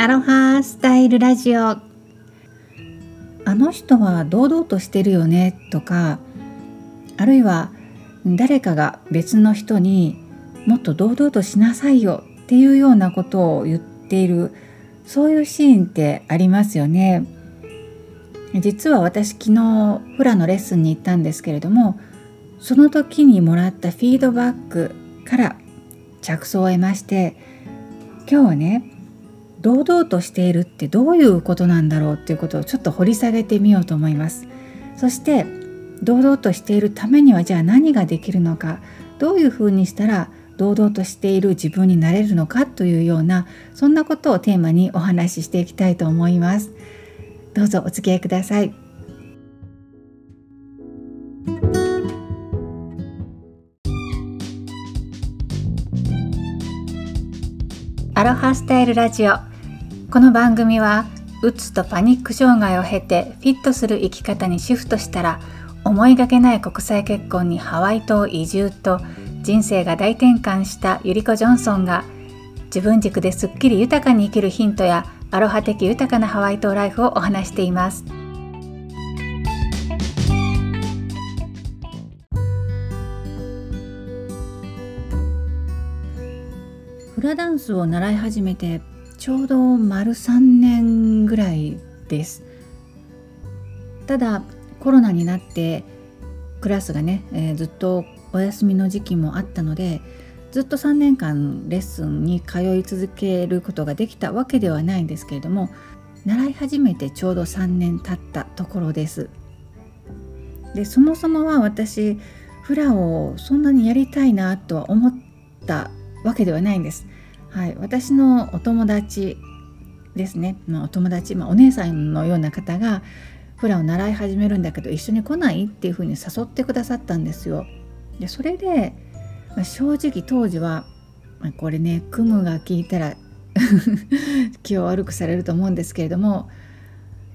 アロハスタイルラジオ。あの人は堂々としてるよねとかあるいは誰かが別の人にもっと堂々としなさいよっていうようなことを言っているそういうシーンってありますよね。実は私昨日フラのレッスンに行ったんですけれどもその時にもらったフィードバックから着想を得まして今日はね堂々としているってどういうことなんだろうっていうことをちょっと掘り下げてみようと思います。そして堂々としているためにはじゃあ何ができるのかどういうふうにしたら堂々としている自分になれるのかというようなそんなことをテーマにお話ししていきたいと思います。どうぞお付き合いください。アロハスタイルラジオ。この番組はうつとパニック障害を経てフィットする生き方にシフトしたら思いがけない国際結婚にハワイ島移住と人生が大転換したゆりこ・ジョンソンが自分軸ですっきり豊かに生きるヒントやアロハ的豊かなハワイ島ライフをお話しています。フラダンスを習い始めてちょうど丸3年ぐらいですただコロナになってクラスがね、えー、ずっとお休みの時期もあったのでずっと3年間レッスンに通い続けることができたわけではないんですけれども習い始めてちょうど3年経ったところですでそもそもは私フラをそんなにやりたいなとは思ったわけではないんです。はい、私のお友達ですね、まあ、お友達、まあ、お姉さんのような方がフラを習い始めるんだけど一緒に来ないっていうふうに誘ってくださったんですよ。でそれで、まあ、正直当時は、まあ、これねクムが聞いたら 気を悪くされると思うんですけれども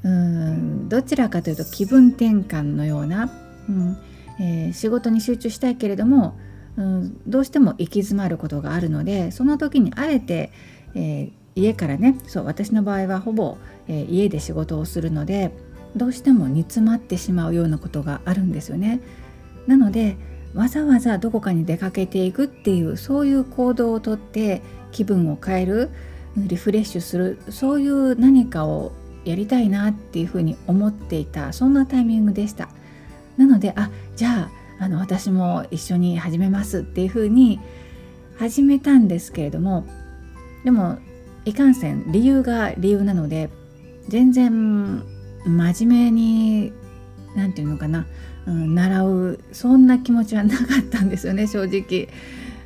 うんどちらかというと気分転換のような、うんえー、仕事に集中したいけれどもうん、どうしても行き詰まることがあるのでその時にあえて、えー、家からねそう私の場合はほぼ、えー、家で仕事をするのでどうしても煮詰まってしまうようなことがあるんですよね。なのでわざわざどこかに出かけていくっていうそういう行動をとって気分を変えるリフレッシュするそういう何かをやりたいなっていうふうに思っていたそんなタイミングでした。なのであじゃああの私も一緒に始めますっていうふうに始めたんですけれどもでもいかんせん理由が理由なので全然真面目に何て言うのかな、うん、習うそんな気持ちはなかったんですよね 正直。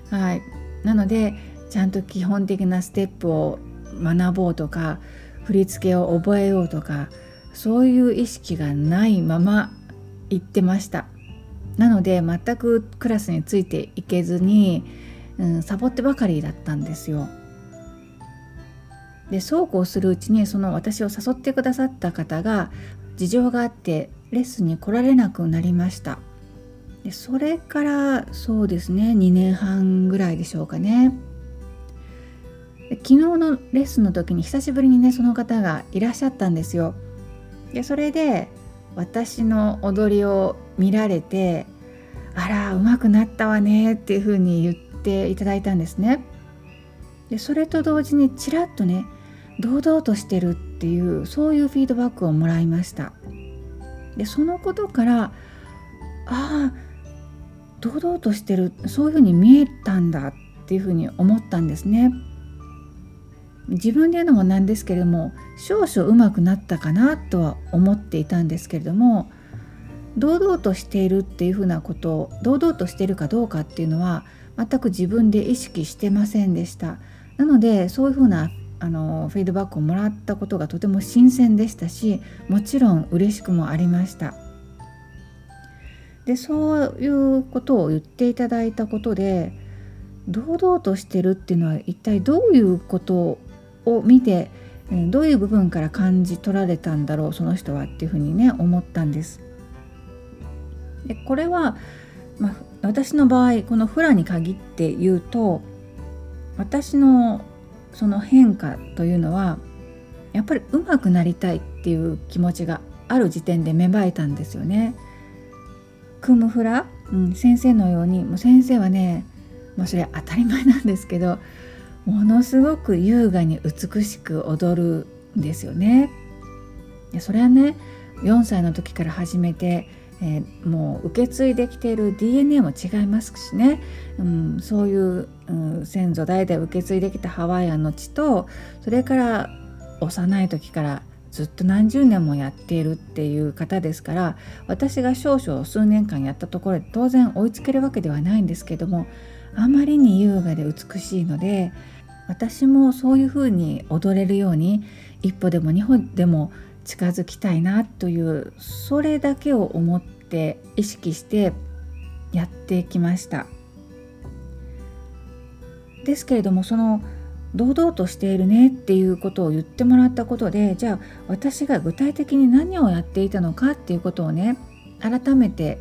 はい、なのでちゃんと基本的なステップを学ぼうとか振り付けを覚えようとかそういう意識がないまま行ってました。なので全くクラスについていけずに、うん、サボってばかりだったんですよ。でそうこうするうちにその私を誘ってくださった方が事情があってレッスンに来られなくなりました。でそれからそうですね2年半ぐらいでしょうかね。昨日のレッスンの時に久しぶりにねその方がいらっしゃったんですよ。でそれで私の踊りを見られて「あらうまくなったわね」っていうふうに言っていただいたんですね。でそれと同時にちらっとね堂々としてるっていうそういうフィードバックをもらいました。でそのことからああ堂々としてるそういうふうに見えたんだっていうふうに思ったんですね。自分で言うのもなんですけれども少々うまくなったかなとは思っていたんですけれども堂々としているっていうふうなことを堂々としているかどうかっていうのは全く自分で意識してませんでしたなのでそういうふうなあのフィードバックをもらったことがとても新鮮でしたしもちろん嬉しくもありましたでそういうことを言っていただいたことで堂々としてるっていうのは一体どういうことを見てどういう部分から感じ取られたんだろうその人はっていうふうにね思ったんです。でこれは、まあ、私の場合このフラに限って言うと私のその変化というのはやっぱり上手くなりたいっていう気持ちがある時点で芽生えたんですよね。クムフラ、うん、先生のようにもう先生はねまあそれ当たり前なんですけどものすごく優雅に美しく踊るんですよね。それはね4歳の時から始めて、えー、もう受け継いできている DNA も違いますしね、うん、そういう、うん、先祖代々受け継いできたハワイアンの血とそれから幼い時からずっと何十年もやっているっていう方ですから私が少々数年間やったところで当然追いつけるわけではないんですけどもあまりに優雅で美しいので私もそういうふうに踊れるように一歩でも二歩でも近づきたいなというそれだけを思って意識してやってきました。ですけれどもその堂々としているねっていうことを言ってもらったことでじゃあ私が具体的に何をやっていたのかっていうことをね改めて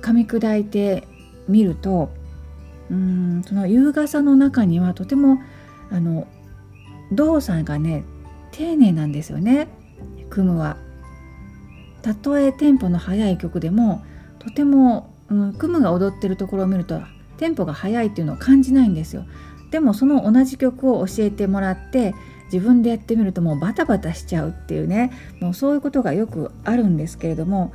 噛み砕いてみるとうんその優雅さの中にはとてもあの動作がね丁寧なんですよね。組むは。たとえテンポの速い曲でもとても、うん、クムが踊ってるところを見るとテンポが速いっていうのを感じないんですよ。でもその同じ曲を教えてもらって自分でやってみるともうバタバタしちゃうっていうねもうそういうことがよくあるんですけれども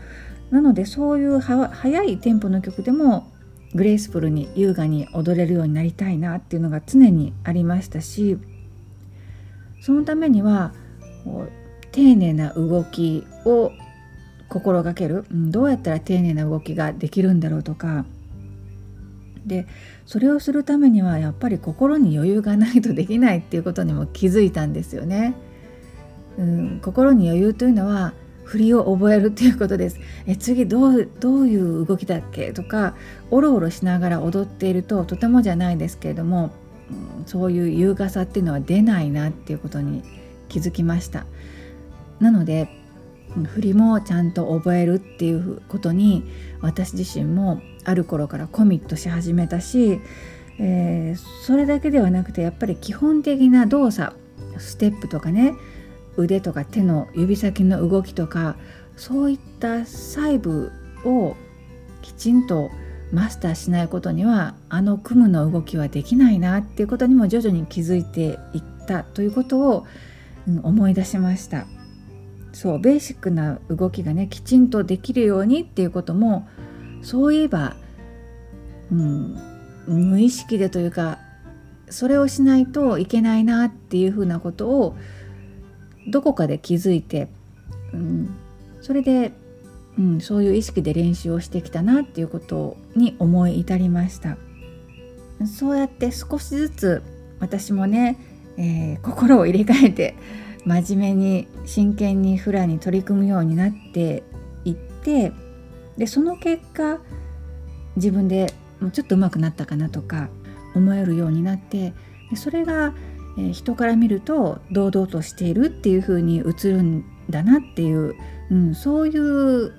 なのでそういう速いテンポの曲でもグレースフルに優雅に踊れるようになりたいなっていうのが常にありましたしそのためには丁寧な動きを心がける、うん、どうやったら丁寧な動きができるんだろうとかでそれをするためにはやっぱり心に余裕がないとできないっていうことにも気づいたんですよね。うん、心に余裕というのは振りを覚えるっていうことです。え次どうどういう動きだっけ？とかおろおろしながら踊っているととてもじゃないですけれども、うん、そういう優雅さっていうのは出ないなっていうことに気づきました。なので振りもちゃんと覚えるっていうことに私自身もある頃からコミットし始めたし、えー、それだけではなくてやっぱり基本的な動作ステップとかね腕とか手の指先の動きとかそういった細部をきちんとマスターしないことにはあの組むの動きはできないなっていうことにも徐々に気づいていったということを、思い出しました。そうベーシックな動きがねきちんとできるようにっていうこともそういえば、うん、無意識でというかそれをしないといけないなっていうふうなことをどこかで気づいて、うん、それで、うん、そういう意識で練習をしてきたなっていうことに思い至りました。そうやって少しずつ私もね、えー、心を入れ替えて真面目に真剣にフラに取り組むようになっていってでその結果自分でもうちょっと上手くなったかなとか思えるようになってでそれが、えー、人から見ると堂々としているっていう風に映るんだなっていう、うん、そういう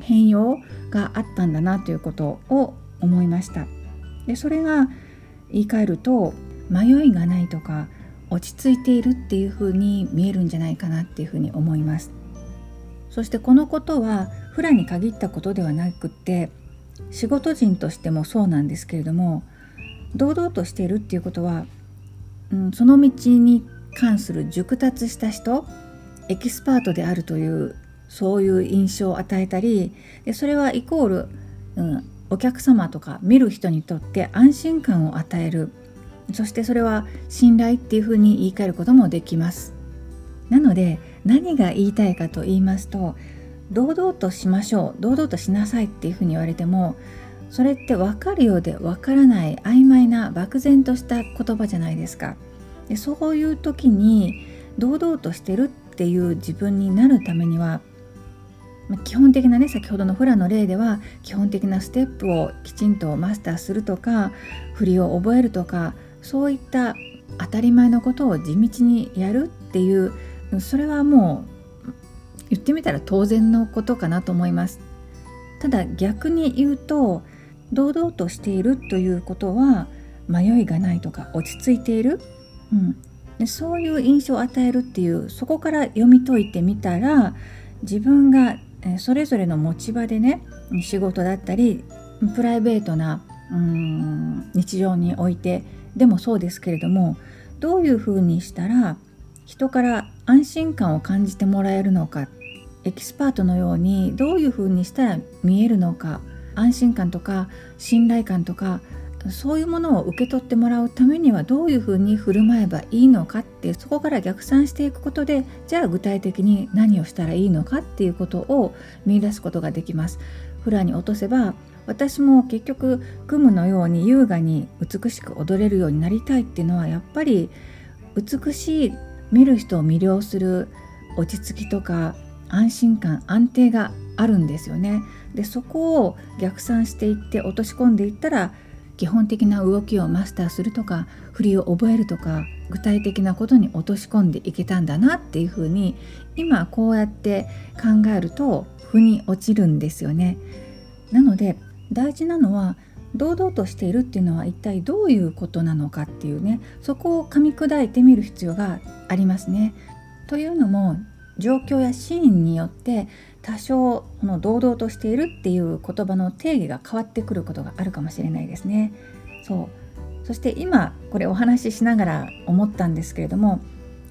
変容があったんだなということを思いました。でそれが言い換えると迷いがないとか落ち着いているっていう風に見えるんじゃないかなっていう風に思います。そしてこのことはフラに限ったことではなくって仕事人としてもそうなんですけれども堂々としているっていうことは、うん、その道に関する熟達した人エキスパートであるというそういう印象を与えたりでそれはイコール、うん、お客様とか見る人にとって安心感を与えるそしてそれは信頼っていうふうに言い換えることもできます。なので何が言いたいかと言いますと堂々としましょう堂々としなさいっていうふうに言われてもそれって分かるようで分からない曖昧な漠然とした言葉じゃないですか。でそういう時に堂々としてるっていう自分になるためには基本的なね先ほどのフラの例では基本的なステップをきちんとマスターするとか振りを覚えるとかそういった当たり前のことを地道にやるっていうそれはもう言ってみたら当然のことかなと思います。ただ逆に言うと堂々としているということは迷いがないとか落ち着いている、うん、でそういう印象を与えるっていうそこから読み解いてみたら自分がそれぞれの持ち場でね仕事だったりプライベートなうん日常においてでもそうですけれどもどういうふうにしたら人から安心感を感じてもらえるのかエキスパートのようにどういうふうにしたら見えるのか安心感とか信頼感とかそういうものを受け取ってもらうためにはどういうふうに振る舞えばいいのかってそこから逆算していくことでじゃあ具体的に何をしたらいいのかっていうことを見出すことができます。フラに落とせば私も結局クムのように優雅に美しく踊れるようになりたいっていうのはやっぱり美しい見る人を魅了する落ち着きとか安心感安定があるんですよね。でそこを逆算していって落とし込んでいったら基本的な動きをマスターするとか振りを覚えるとか具体的なことに落とし込んでいけたんだなっていうふうに今こうやって考えると腑に落ちるんですよね。なので大事なのは堂々としているっていうのは一体どういうことなのかっていうねそこを噛み砕いてみる必要がありますね。というのも状況やシーンによって多少この堂々としているっていう言葉の定義が変わってくることがあるかもしれないですね。そうそして今これお話ししながら思ったんですけれども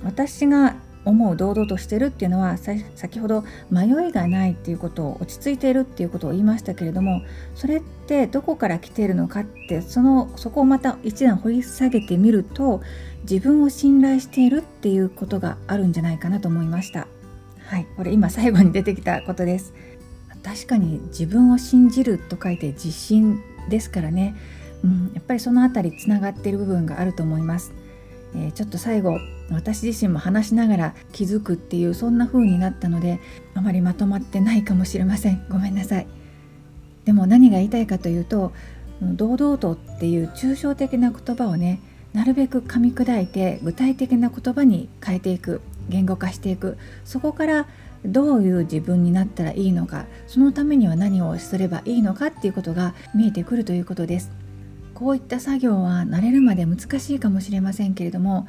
私が思う堂々としてるっていうのは先ほど迷いがないっていうことを落ち着いているっていうことを言いましたけれどもそれってどこから来ているのかってそのそこをまた一段掘り下げてみると自分を信頼しているっていうことがあるんじゃないかなと思いました。はいこれ今最後に出てきたことです。確かに自分を信じると書いて自信ですからね、うん、やっぱりその辺りつながっている部分があると思います、えー、ちょっと最後私自身も話しながら気づくっていうそんな風になったのであまりまとまってないかもしれません。ごめんなさい。でも何が言いたいかというと堂々とっていう抽象的な言葉をねなるべく噛み砕いて具体的な言葉に変えていく言語化していく。そこからどういう自分になったらいいのかそのためには何をすればいいのかっていうことが見えてくるということです。こういった作業は慣れるまで難しいかもしれませんけれども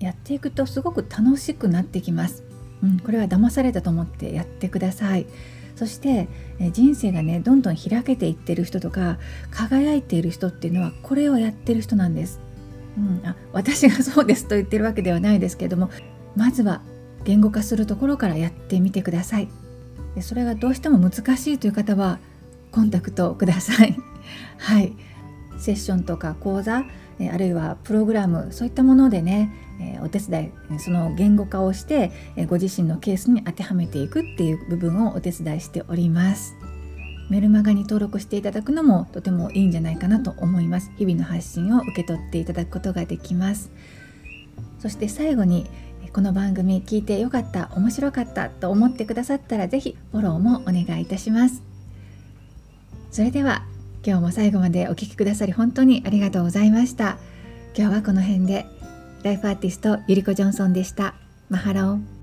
やっていくとすごく楽しくなってきます、うん、これは騙されたと思ってやってください。そして人生がねどんどん開けていってる人とか輝いている人っていうのはこれをやってる人なんです、うん、あ私がそうですと言ってるわけではないですけれどもまずは言語化するところからやってみてください。でそれがどうしても難しいという方はコンタクトください。はい。セッションとか講座あるいはプログラムそういったものでねお手伝いその言語化をしてご自身のケースに当てはめていくっていう部分をお手伝いしております。メルマガに登録していただくのもとてもいいんじゃないかなと思います。日々の発信を受け取っていただくことができます。そして最後にこの番組聞いてよかった面白かったと思ってくださったら是非フォローもお願いいたします。それでは今日も最後までお聴きくださり本当にありがとうございました。今日はこの辺でライフアーティストゆりこジョンソンでした。マハロー。